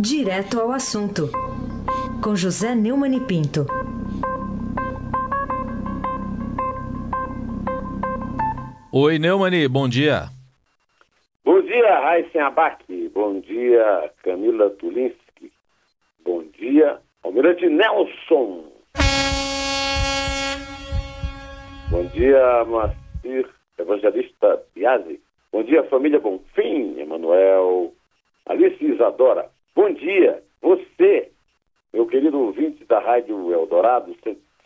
Direto ao assunto, com José Neumann e Pinto. Oi, Neumani, bom dia. Bom dia, Raíssen Abac. Bom dia, Camila Tulinski. Bom dia, Almirante Nelson. Bom dia, Macir, evangelista Biasi. Bom dia, família Bonfim, Emanuel, Alice Isadora. Bom dia, você, meu querido ouvinte da Rádio Eldorado,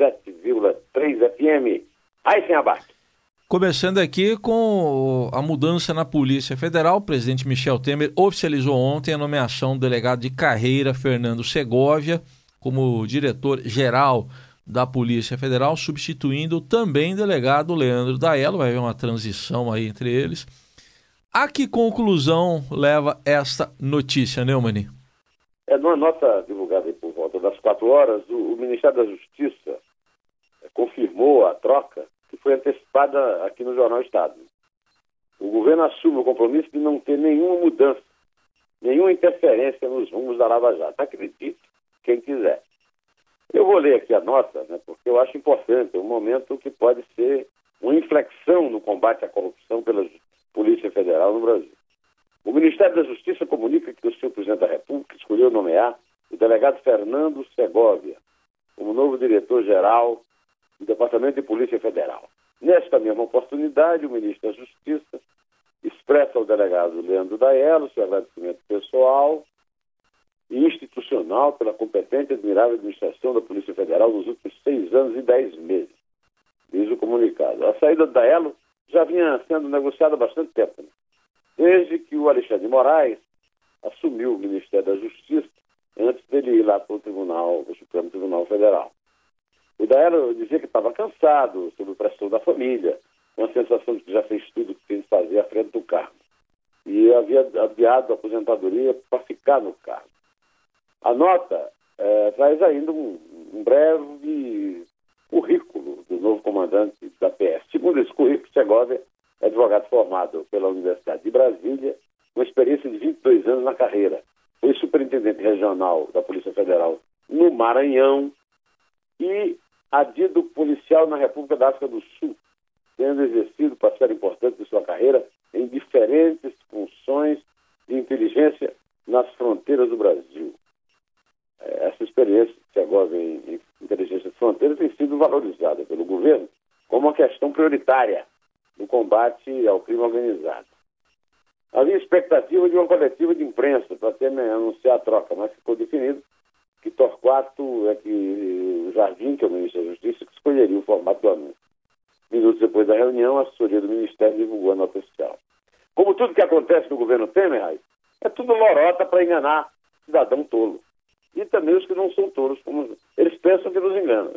107,3 FM. Aí, sem abaque. Começando aqui com a mudança na Polícia Federal, o presidente Michel Temer oficializou ontem a nomeação do delegado de carreira Fernando Segovia como diretor-geral da Polícia Federal, substituindo também o delegado Leandro Daello. Vai haver uma transição aí entre eles. A que conclusão leva esta notícia, Neumann? É, numa nota divulgada por volta das quatro horas, o, o Ministério da Justiça é, confirmou a troca que foi antecipada aqui no Jornal Estado. O governo assume o compromisso de não ter nenhuma mudança, nenhuma interferência nos rumos da Lava Jato. Acredite quem quiser. Eu vou ler aqui a nota, né, porque eu acho importante, é um momento que pode ser uma inflexão no combate à corrupção pela Polícia Federal no Brasil. O Ministério da Justiça comunica que o senhor presidente da República escolheu nomear o delegado Fernando Segovia como novo diretor-geral do Departamento de Polícia Federal. Nesta mesma oportunidade, o ministro da Justiça expressa ao delegado Leandro Daello seu agradecimento pessoal e institucional pela competente e admirável administração da Polícia Federal nos últimos seis anos e dez meses, diz o comunicado. A saída do Daello já vinha sendo negociada há bastante tempo. Né? Desde que o Alexandre Moraes assumiu o Ministério da Justiça antes dele ir lá para o Tribunal, o Supremo Tribunal Federal. O Daero dizia que estava cansado, sob pressão da família, com a sensação de que já fez tudo o que que fazer à frente do cargo. E havia adiado a aposentadoria para ficar no cargo. A nota é, traz ainda um, um breve currículo do novo comandante da PS. Segundo esse currículo, Segovia advogado formado pela Universidade de Brasília, com experiência de 22 anos na carreira. Foi superintendente regional da Polícia Federal no Maranhão e adido policial na República da África do Sul, tendo exercido parcela importante de sua carreira em diferentes funções de inteligência nas fronteiras do Brasil. É, essa experiência que agora em inteligência de fronteiras tem sido valorizada pelo governo como uma questão prioritária combate ao crime organizado. Havia expectativa de uma coletiva de imprensa para ter, né, anunciar a troca, mas ficou definido que Torquato é que o Jardim, que é o ministro da Justiça, que escolheria o formato do anúncio. Minutos depois da reunião, a assessoria do Ministério divulgou a nota oficial. Como tudo que acontece no governo Temer, é tudo lorota para enganar cidadão tolo. E também os que não são tolos, como eles pensam que nos enganam.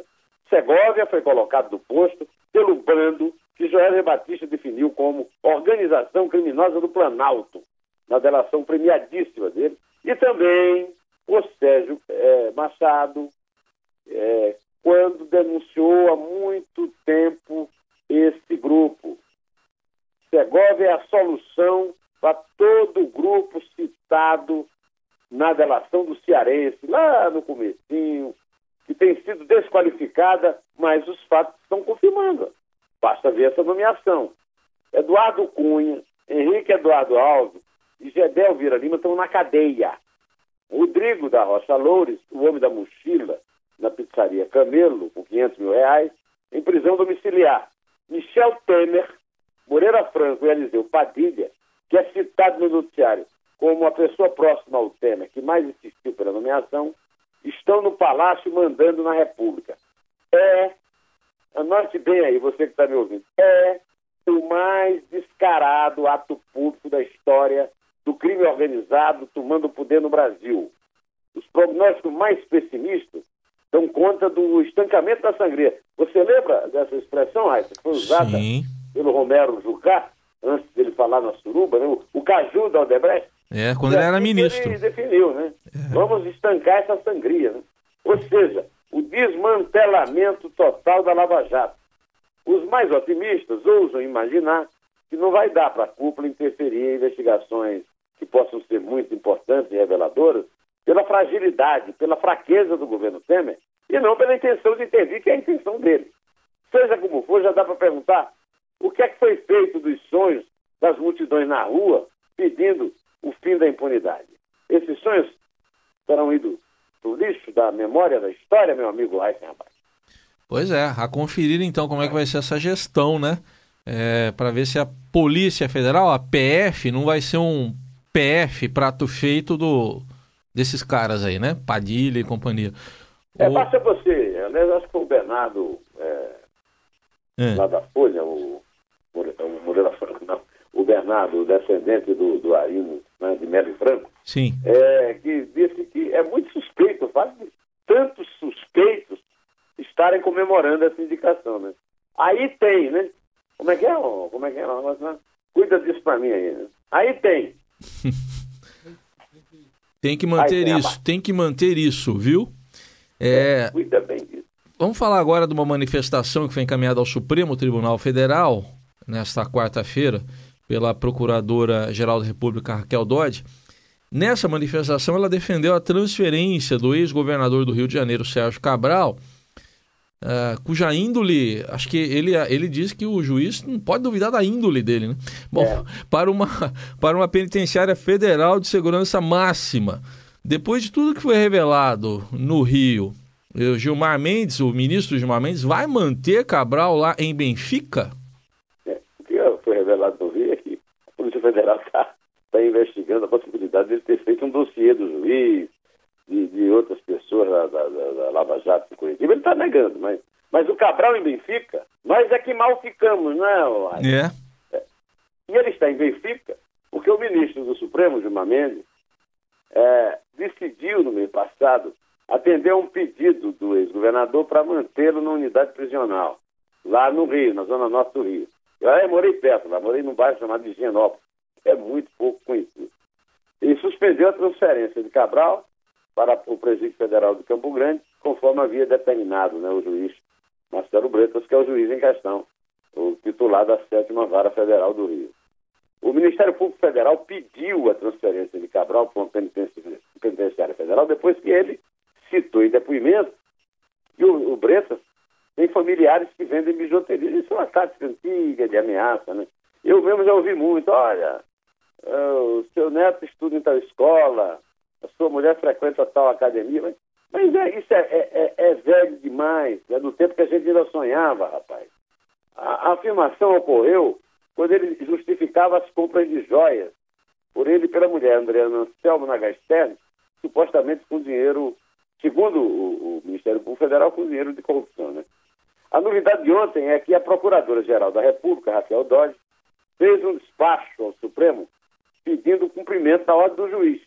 Segovia foi colocado do posto pelo bando que Batista definiu como organização criminosa do Planalto, na delação premiadíssima dele, e também o Sérgio é, Machado, é, quando denunciou há muito tempo esse grupo. Segovia é a solução para todo o grupo citado na delação do Cearense, lá no comecinho, que tem sido desqualificada, mas os fatos estão confirmando. Basta ver essa nomeação. Eduardo Cunha, Henrique Eduardo Alves e Gedel Vira Lima estão na cadeia. Rodrigo da Rocha Loures, o homem da mochila, na pizzaria Camelo, com 500 mil reais, em prisão domiciliar. Michel Temer, Moreira Franco e Eliseu Padilha, que é citado no noticiário como a pessoa próxima ao Temer que mais insistiu pela nomeação, estão no palácio mandando na República. É anote bem aí, você que está me ouvindo, é o mais descarado ato público da história do crime organizado tomando poder no Brasil. Os prognósticos mais pessimistas dão conta do estancamento da sangria. Você lembra dessa expressão, Raíssa, que foi usada Sim. pelo Romero Jucá, antes dele falar na suruba, né? o, o caju da Odebrecht? É, quando ele era ministro. Ele definiu, né? É. Vamos estancar essa sangria, né? Ou seja, o desmantelamento total da Lava Jato. Os mais otimistas ousam imaginar que não vai dar para a cúpula interferir em investigações que possam ser muito importantes e reveladoras pela fragilidade, pela fraqueza do governo Temer, e não pela intenção de intervir, que é a intenção dele. Seja como for, já dá para perguntar o que é que foi feito dos sonhos das multidões na rua pedindo o fim da impunidade. Esses sonhos terão ido para o lixo da memória da história, meu amigo Rapaz. Pois é, a conferir então como é que vai ser essa gestão, né? É, para ver se a Polícia Federal, a PF, não vai ser um PF prato feito do desses caras aí, né? Padilha e companhia. É, o... basta você. Aliás, acho que o Bernardo é, é. lá da Folha, o, o Moreira Franco, não. O Bernardo, o descendente do, do Arino, né, de Melo Franco. Sim. É, que disse que é muito suspeito de tantos suspeitos estarem comemorando essa indicação, né? Aí tem, né? Como é que é? Como é que é? Cuida disso pra mim aí, né? Aí tem. tem que manter tem isso, tem que manter isso, viu? É, é, cuida bem disso. Vamos falar agora de uma manifestação que foi encaminhada ao Supremo Tribunal Federal nesta quarta-feira pela Procuradora-Geral da República Raquel Dodge. Nessa manifestação, ela defendeu a transferência do ex-governador do Rio de Janeiro, Sérgio Cabral, uh, cuja índole, acho que ele, ele diz que o juiz não pode duvidar da índole dele, né? Bom, é. para, uma, para uma penitenciária federal de segurança máxima. Depois de tudo que foi revelado no Rio, o Gilmar Mendes, o ministro Gilmar Mendes, vai manter Cabral lá em Benfica? É, o que foi revelado no Rio é que a Polícia Federal está tá investigando a possibilidade de ter feito um dossiê do juiz, de, de outras pessoas da, da, da, Lava Jato de Curitiba. Ele está negando, mas, mas o Cabral em Benfica, nós é que mal ficamos, não é? É. é. E ele está em Benfica porque o ministro do Supremo, Gilmar Mendes, é, decidiu no mês passado atender a um pedido do ex-governador para mantê-lo na unidade prisional, lá no Rio, na zona norte do Rio. Eu aí morei perto, lá morei num bairro chamado Higienópolis, é muito pouco conhecido. E suspendeu a transferência de Cabral para o Presídio Federal de Campo Grande, conforme havia determinado né, o juiz Marcelo Bretas, que é o juiz em questão, o titular da sétima vara federal do Rio. O Ministério Público Federal pediu a transferência de Cabral para uma penitenciária federal depois que ele citou em depoimento que o, o Bretas tem familiares que vendem bijuteria. Isso é uma tática antiga de ameaça, né? Eu mesmo já ouvi muito, olha, uh, o seu neto estuda em tal escola, a sua mulher frequenta tal academia, mas, mas é, isso é, é, é, é velho demais, é do tempo que a gente ainda sonhava, rapaz. A, a afirmação ocorreu quando ele justificava as compras de joias por ele e pela mulher, Andréana Anselmo Nagastern, supostamente com dinheiro, segundo o, o, Ministério Público Federal, com dinheiro de corrupção. Né? A novidade de ontem é que a Procuradora-Geral da República, Raquel Dodge, fez um despacho ao Supremo pedindo o cumprimento da ordem do juiz,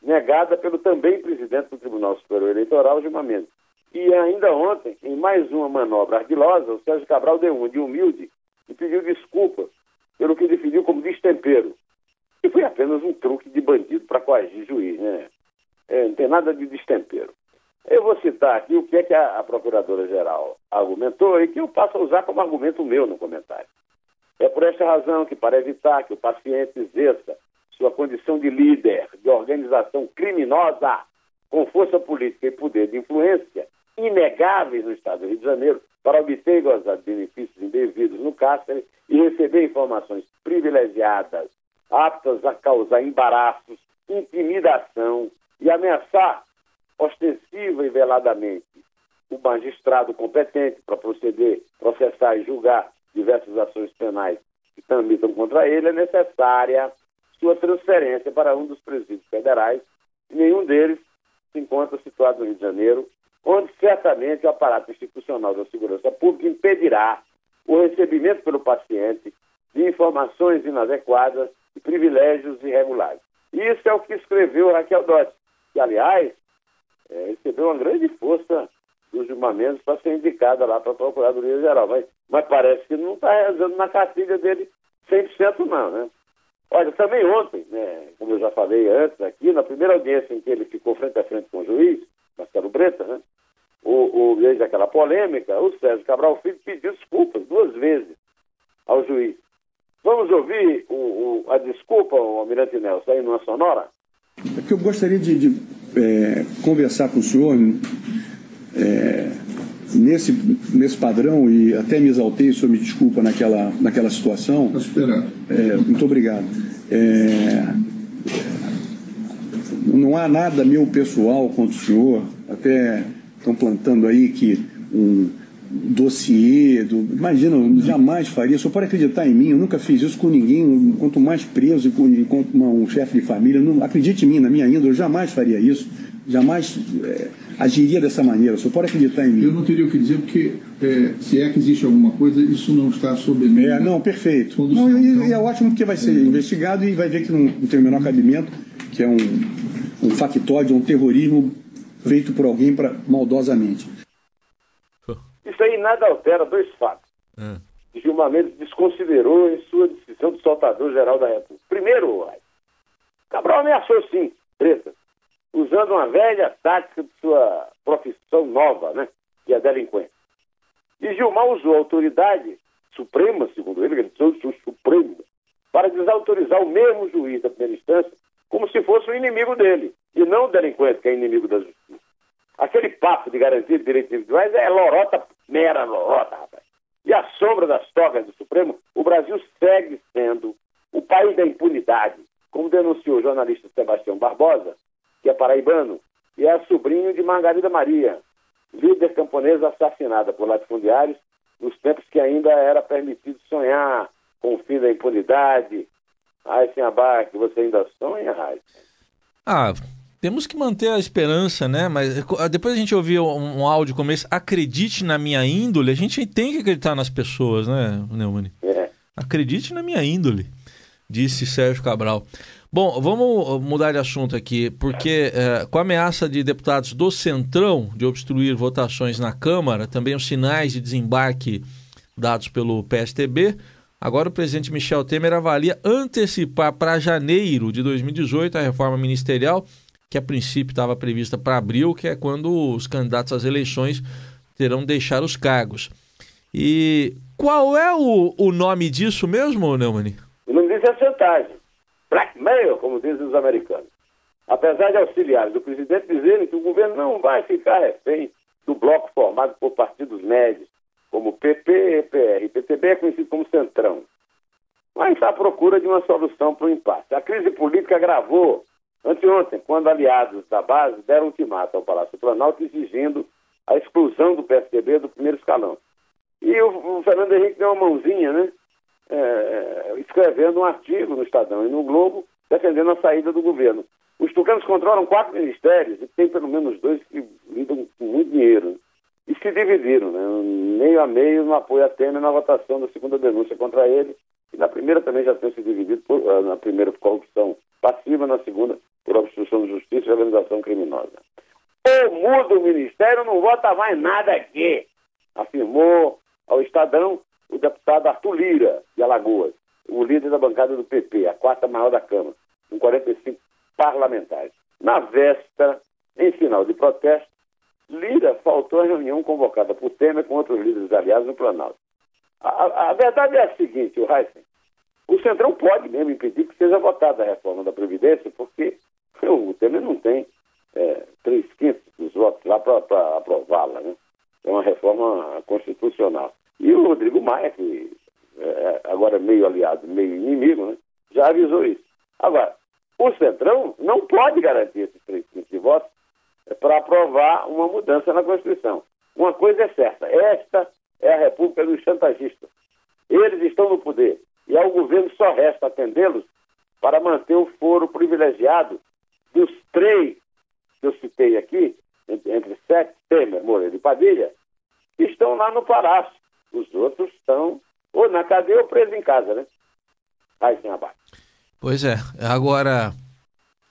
negada pelo também presidente do Tribunal Superior Eleitoral, Gilmar Mendes. E ainda ontem, em mais uma manobra ardilosa, o Sérgio Cabral deu uma de humilde e pediu desculpa pelo que definiu como destempero. E foi apenas um truque de bandido para coagir juiz, né? É, não tem nada de destempero. Eu vou citar aqui o que é que a, Procuradora-Geral argumentou e que eu passo a usar como argumento meu no comentário. É por esta razão que, para evitar que o paciente exerça sua condição de líder de organização criminosa com força política e poder de influência inegáveis no Estado do Rio de Janeiro, para obter e gozar de benefícios indevidos no cárcere e receber informações privilegiadas, aptas a causar embaraços, intimidação e ameaçar ostensiva e veladamente o magistrado competente para proceder, processar e julgar diversas ações penais que tramitam contra ele, é necessária sua transferência para um dos presídios federais, e nenhum deles se encontra situado no Rio de Janeiro, onde certamente o aparato institucional da segurança pública impedirá o recebimento pelo paciente de informações inadequadas e privilégios irregulares. Isso é o que escreveu Raquel Dodge, que, aliás, é, recebeu uma grande força dos Gilmar Mendes para ser indicada lá para a Procuradoria-Geral. Mas, mas parece que não está rezando na cartilha dele 100% não, né? Olha, também ontem, né, como eu já falei antes aqui, na primeira audiência em que ele ficou frente a frente com o juiz, Marcelo Breta, né, o, o, desde aquela polêmica, o Sérgio Cabral Filho pediu desculpas duas vezes ao juiz. Vamos ouvir o, o, a desculpa, o Almirante Nelson, aí numa sonora? É que eu gostaria de, de é, conversar com o senhor é, nesse, nesse padrão e até me exaltei, o senhor me desculpa naquela, naquela situação. Estou esperando. É, muito obrigado. É, não há nada meu pessoal contra o senhor, até estão plantando aí que um dossiê, do, imagina, eu jamais faria, o senhor pode acreditar em mim, eu nunca fiz isso com ninguém, quanto mais preso enquanto um chefe de família, não, acredite em mim, na minha índole, eu jamais faria isso, jamais é, agiria dessa maneira, o senhor pode acreditar em mim. Eu não teria o que dizer, porque é, se é que existe alguma coisa, isso não está sob mim. É, não, perfeito. Não, e, e, é ótimo porque vai ser investigado e vai ver que não, não tem o menor cabimento, que é um, um factóide, um terrorismo feito por alguém pra, maldosamente. Isso aí nada altera dois fatos. É. Gilmar Mendes desconsiderou em sua decisão de soltador-geral da República. Primeiro, Cabral ameaçou sim, treta, usando uma velha tática de sua profissão nova, né? Que é a delinquência. E Gilmar usou a autoridade suprema, segundo ele, ele o supremo, para desautorizar o mesmo juiz da primeira instância como se fosse o inimigo dele, e não o delinquente que é inimigo da justiça. Aquele papo de garantia de direitos individuais é lorota, mera lorota, rapaz. E à sombra das togas do Supremo, o Brasil segue sendo o país da impunidade, como denunciou o jornalista Sebastião Barbosa, que é paraibano, e é sobrinho de Margarida Maria, líder camponesa assassinada por latifundiários nos tempos que ainda era permitido sonhar com o fim da impunidade. Ai, sem abaque, você ainda sonha, Ai? Ah, temos que manter a esperança, né? Mas eh, depois a gente ouviu um, um áudio como esse, acredite na minha índole, a gente tem que acreditar nas pessoas, né, Neumann? É. Acredite na minha índole, disse Sérgio Cabral. Bom, vamos mudar de assunto aqui, porque é, com a ameaça de deputados do Centrão de obstruir votações na Câmara, também os sinais de desembarque dados pelo PSTB, agora o presidente Michel Temer avalia antecipar para janeiro de 2018 a reforma ministerial, que a princípio estava prevista para abril, que é quando os candidatos às eleições terão de deixar os cargos. E qual é o, o nome disso mesmo, Neumann? O nome disso é chantagem blackmail, como dizem os americanos. Apesar de auxiliares do presidente dizerem que o governo não vai ficar refém do bloco formado por partidos médios, como PP, EPR PTB, é conhecido como Centrão. Mas à procura de uma solução para o impasse. A crise política agravou anteontem, quando aliados da base deram ultimato ao Palácio Planalto exigindo a exclusão do PSDB do primeiro escalão. E o, o Fernando Henrique deu uma mãozinha, né? É, é, escrevendo um artigo no Estadão e no Globo defendendo a saída do governo. Os tucanos controlam quatro ministérios e tem pelo menos dois que lidam com muito dinheiro. Né? E se dividiram, né? meio a meio no apoio a Temer na votação da segunda denúncia contra ele. E na primeira também já tem se dividido, por, ah, na primeira por corrupção passiva, na segunda por obstrução de justiça e organização criminosa. Ou muda o ministério, não vota mais nada aqui, afirmou ao Estadão o deputado Arthur Lira, de Alagoas, o líder da bancada do PP, a quarta maior da Câmara, com 45 parlamentares. Na véspera, em final de protesto, Lira faltou à reunião convocada por Temer com outros líderes aliados no Planalto. A, a verdade é a seguinte, o Heisen, o Centrão pode mesmo impedir que seja votada a reforma da Previdência, porque o Temer não tem é, três quintos dos votos lá para aprová-la. Né? É uma reforma constitucional. E o Rodrigo Maia, que é, agora é meio aliado, meio inimigo, né, já avisou isso. Agora, o Centrão não pode garantir esses três quintos de votos é, para aprovar uma mudança na Constituição. Uma coisa é certa, esta é a República dos chantagistas. Eles estão no poder e ao governo só resta atendê-los para manter o foro privilegiado dos três que eu citei aqui, entre, entre sete, Temer, Moreira e Padilha, estão lá no Palácio os outros estão ou na cadeia ou presos em casa, né? Aí sem abate. Pois é. Agora,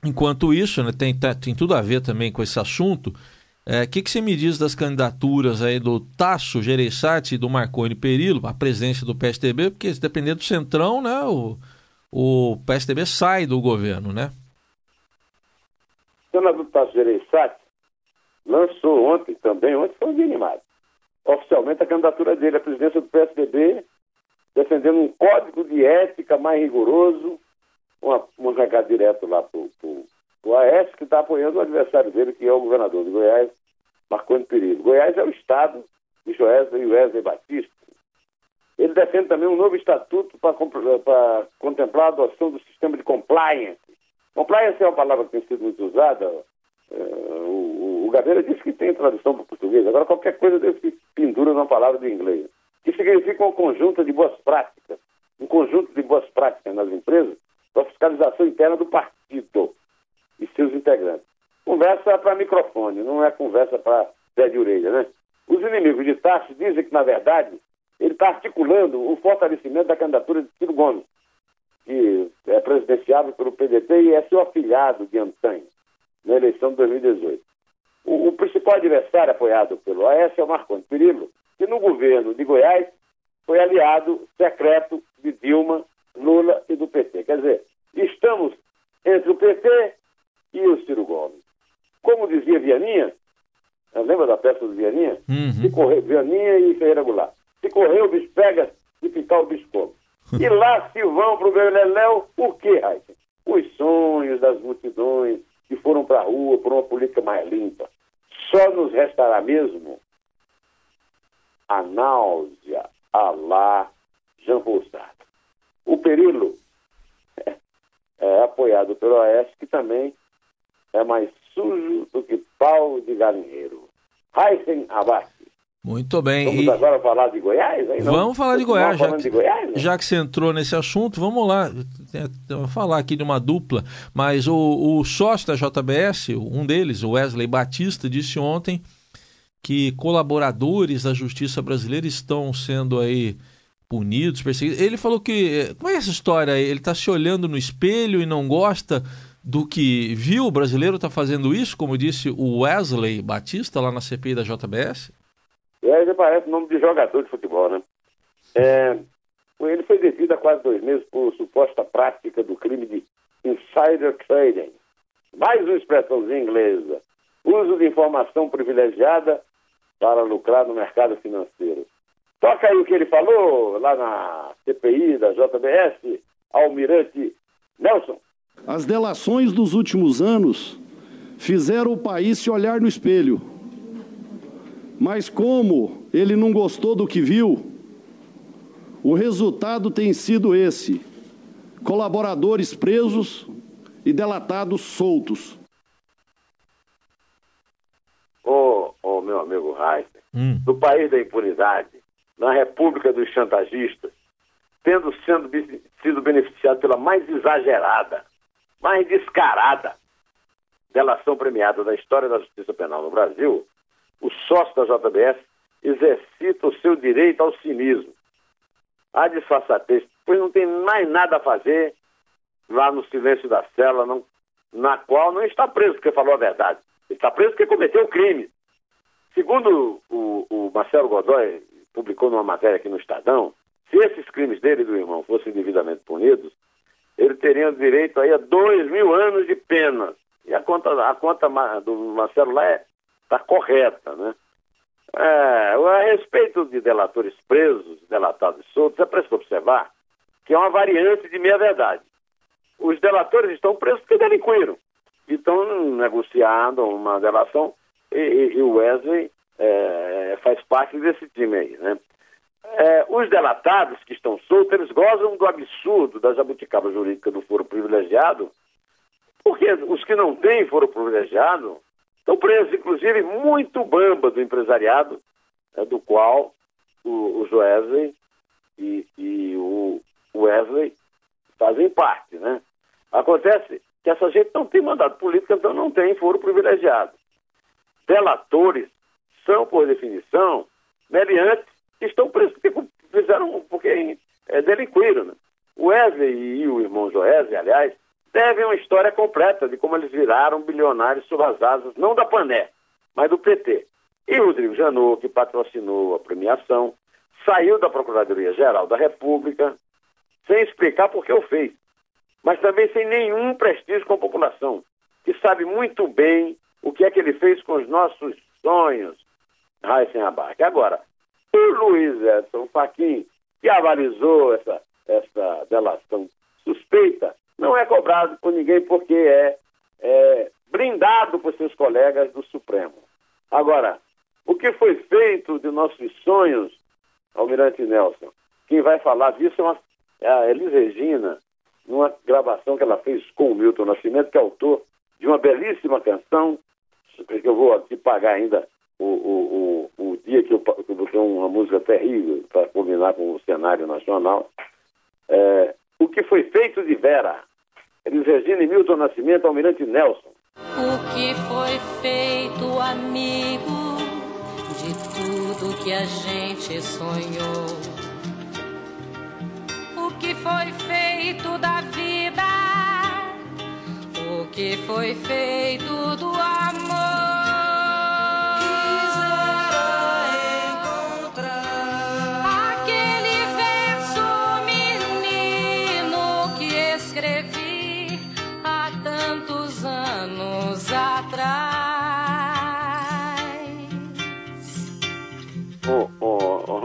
enquanto isso, né, tem, tá, tem tudo a ver também com esse assunto. O é, que, que você me diz das candidaturas aí do Tasso Gereissati e do Marconi Perillo, a presença do PSDB? Porque se depender do Centrão, né, o, o PSDB sai do governo, né? Senador Tasso Gereissati lançou ontem também, ontem foi um dia animado, oficialmente a candidatura dele à presidência do PSDB, defendendo um código de ética mais rigoroso, uma, um recado direto lá para o AES, que está apoiando o adversário dele, que é o governador de Goiás, Marconi Perillo. Goiás é o estado de Joesley e Wesley Batista. Ele defende também um novo estatuto para contemplar a adoção do sistema de compliance. Compliance é uma palavra que tem sido muito usada. Uh, o, o Gabeira disse que tem tradução para o português. Agora, qualquer coisa deve se pendura numa palavra de inglês. Que significa um conjunto de boas práticas. Um conjunto de boas práticas nas empresas para fiscalização interna do partido e seus integrantes. Conversa para microfone, não é conversa para pé de orelha, né? Os inimigos de Tarso dizem que, na verdade, ele está articulando o fortalecimento da candidatura de Ciro Gomes, que é presidenciável pelo PDT e é seu afilhado de Antanha, na eleição de 2018. O, o principal adversário apoiado pelo Aécio é o Marconi Perillo, que no governo de Goiás foi aliado secreto de Dilma, Lula e do PT. Quer dizer, estamos entre o PT e o Ciro Gomes. Como dizia Vianinha, lembra da peça do Vianinha? Uhum. Se correr, Vianinha e Ferreira Goulart. Se correr, o bicho pega, se ficar, o bicho come. E lá se vão pro Beleléu o quê, Raíssa? Os sonhos das multidões que foram para a rua por uma política mais limpa. Só nos restará mesmo a náusea a lá Jean Sartre. O Perilo é, é apoiado pelo Oeste, que também é mais sujo do que pau de galinheiro. Heisen Abac. Muito bem. Vamos e... agora falar de Goiás? Aí, vamos falar de Goiás, já que, de Goiás né? já que você entrou nesse assunto, vamos lá. Vou falar aqui de uma dupla, mas o, o sócio da JBS, um deles, o Wesley Batista, disse ontem que colaboradores da justiça brasileira estão sendo aí punidos, perseguidos. Ele falou que. Como é essa história? Ele está se olhando no espelho e não gosta do que viu. O brasileiro está fazendo isso, como disse o Wesley Batista lá na CPI da JBS? Wesley parece nome de jogador de futebol, né? É, ele foi detido há quase dois meses por suposta prática do crime de insider trading. Mais uma expressãozinha inglesa. Uso de informação privilegiada para lucrar no mercado financeiro. Toca aí o que ele falou lá na CPI da JBS, Almirante Nelson. As delações dos últimos anos fizeram o país se olhar no espelho. Mas como ele não gostou do que viu, o resultado tem sido esse: colaboradores presos e delatados soltos. Ô, oh, oh, meu amigo Heiser, hum. no país da impunidade, na república dos chantagistas, tendo sendo, sido beneficiado pela mais exagerada, mais descarada delação premiada da história da justiça penal no Brasil, o sócio da JBS exercita o seu direito ao cinismo, à disfarçatez, pois não tem mais nada a fazer lá no silêncio da cela, não, na qual não está preso porque falou a verdade. Está preso porque cometeu crime. Segundo o, o Marcelo Godoy publicou numa matéria aqui no Estadão, se esses crimes dele e do irmão fossem devidamente punidos, ele teria direito aí a dois mil anos de pena. E a conta, a conta do Marcelo lá está é, correta, né? É, a respeito de delatores presos, delatados soltos, é preciso observar que é uma variante de meia-verdade. Os delatores estão presos porque delinquiram. Estão negociando uma delação e, e, e o Wesley é, faz parte desse time aí, né? É, os delatados que estão soltos, eles gozam do absurdo da jabuticaba jurídica do foro privilegiado, porque os que não têm foro privilegiado estão presos, inclusive, muito bamba do empresariado, é, do qual o, o e, e o Wesley fazem parte, né? Acontece que essa gente não tem mandato político, então não tem foro privilegiado. Delatores são, por definição, meliantes que estão presos porque fizeram, porque é, delinquiram. Né? O Wesley e o irmão Joesley, aliás, devem uma história completa de como eles viraram bilionários sob as asas, não da Pané, mas do PT. E Rodrigo Janot, que patrocinou a premiação, saiu da Procuradoria-Geral da República sem explicar por que o fez, mas também sem nenhum prestígio com a população, que sabe muito bem o que é que ele fez com os nossos sonhos, Raíssen Abac. Agora, o Luiz Edson Fachin, que avalizou essa, essa delação suspeita, não é cobrado por ninguém porque é, é blindado por seus colegas do Supremo. Agora, o que foi feito de nossos sonhos, Almirante Nelson? Quem vai falar disso é, uma, é a Elis Regina, numa gravação que ela fez com o Milton Nascimento, que é autor de uma belíssima canção, que eu vou aqui pagar ainda o, o, o, o dia que eu, que eu botei uma música terrível para combinar com o cenário nacional. É, o que foi feito de Vera? Elis Regina e Milton Nascimento, Almirante Nelson. O que foi feito, amigo, de tudo que a gente sonhou? O que foi feito da vida? O que foi feito do amor?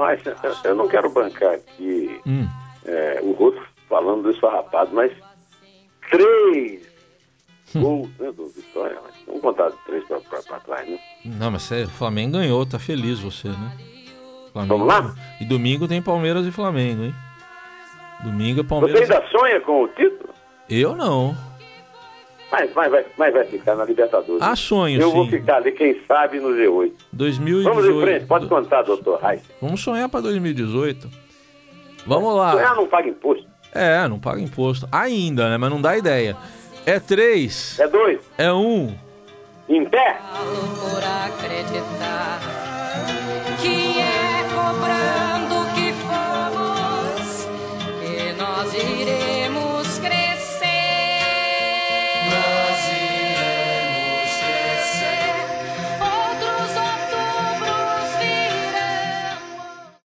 Raíssa, eu- não quero bancar aqui Hum. é, o rosto falando do esfarrapado, mas três gols né, do Vitória. mas Vamos contar três para trás, né? Não, mas você, o Flamengo ganhou, tá feliz você, né? Flamengo- Vamos lá? E domingo tem Palmeiras e Flamengo, hein? Domingo é Você Palmeiras. ainda sonha com o título? Eu não. Mas, mas, vai, mas vai ficar na Libertadores. Ah, sonho, Eu vou ficar ali, quem sabe, no G8. 2018. Vamos em frente, pode contar, doutor Reis. Vamos sonhar pra 2018. Vamos lá. Sonhar não paga imposto. É, não paga imposto. Ainda, né? Mas não dá ideia. É três. É dois. É um. Em pé. Por acreditar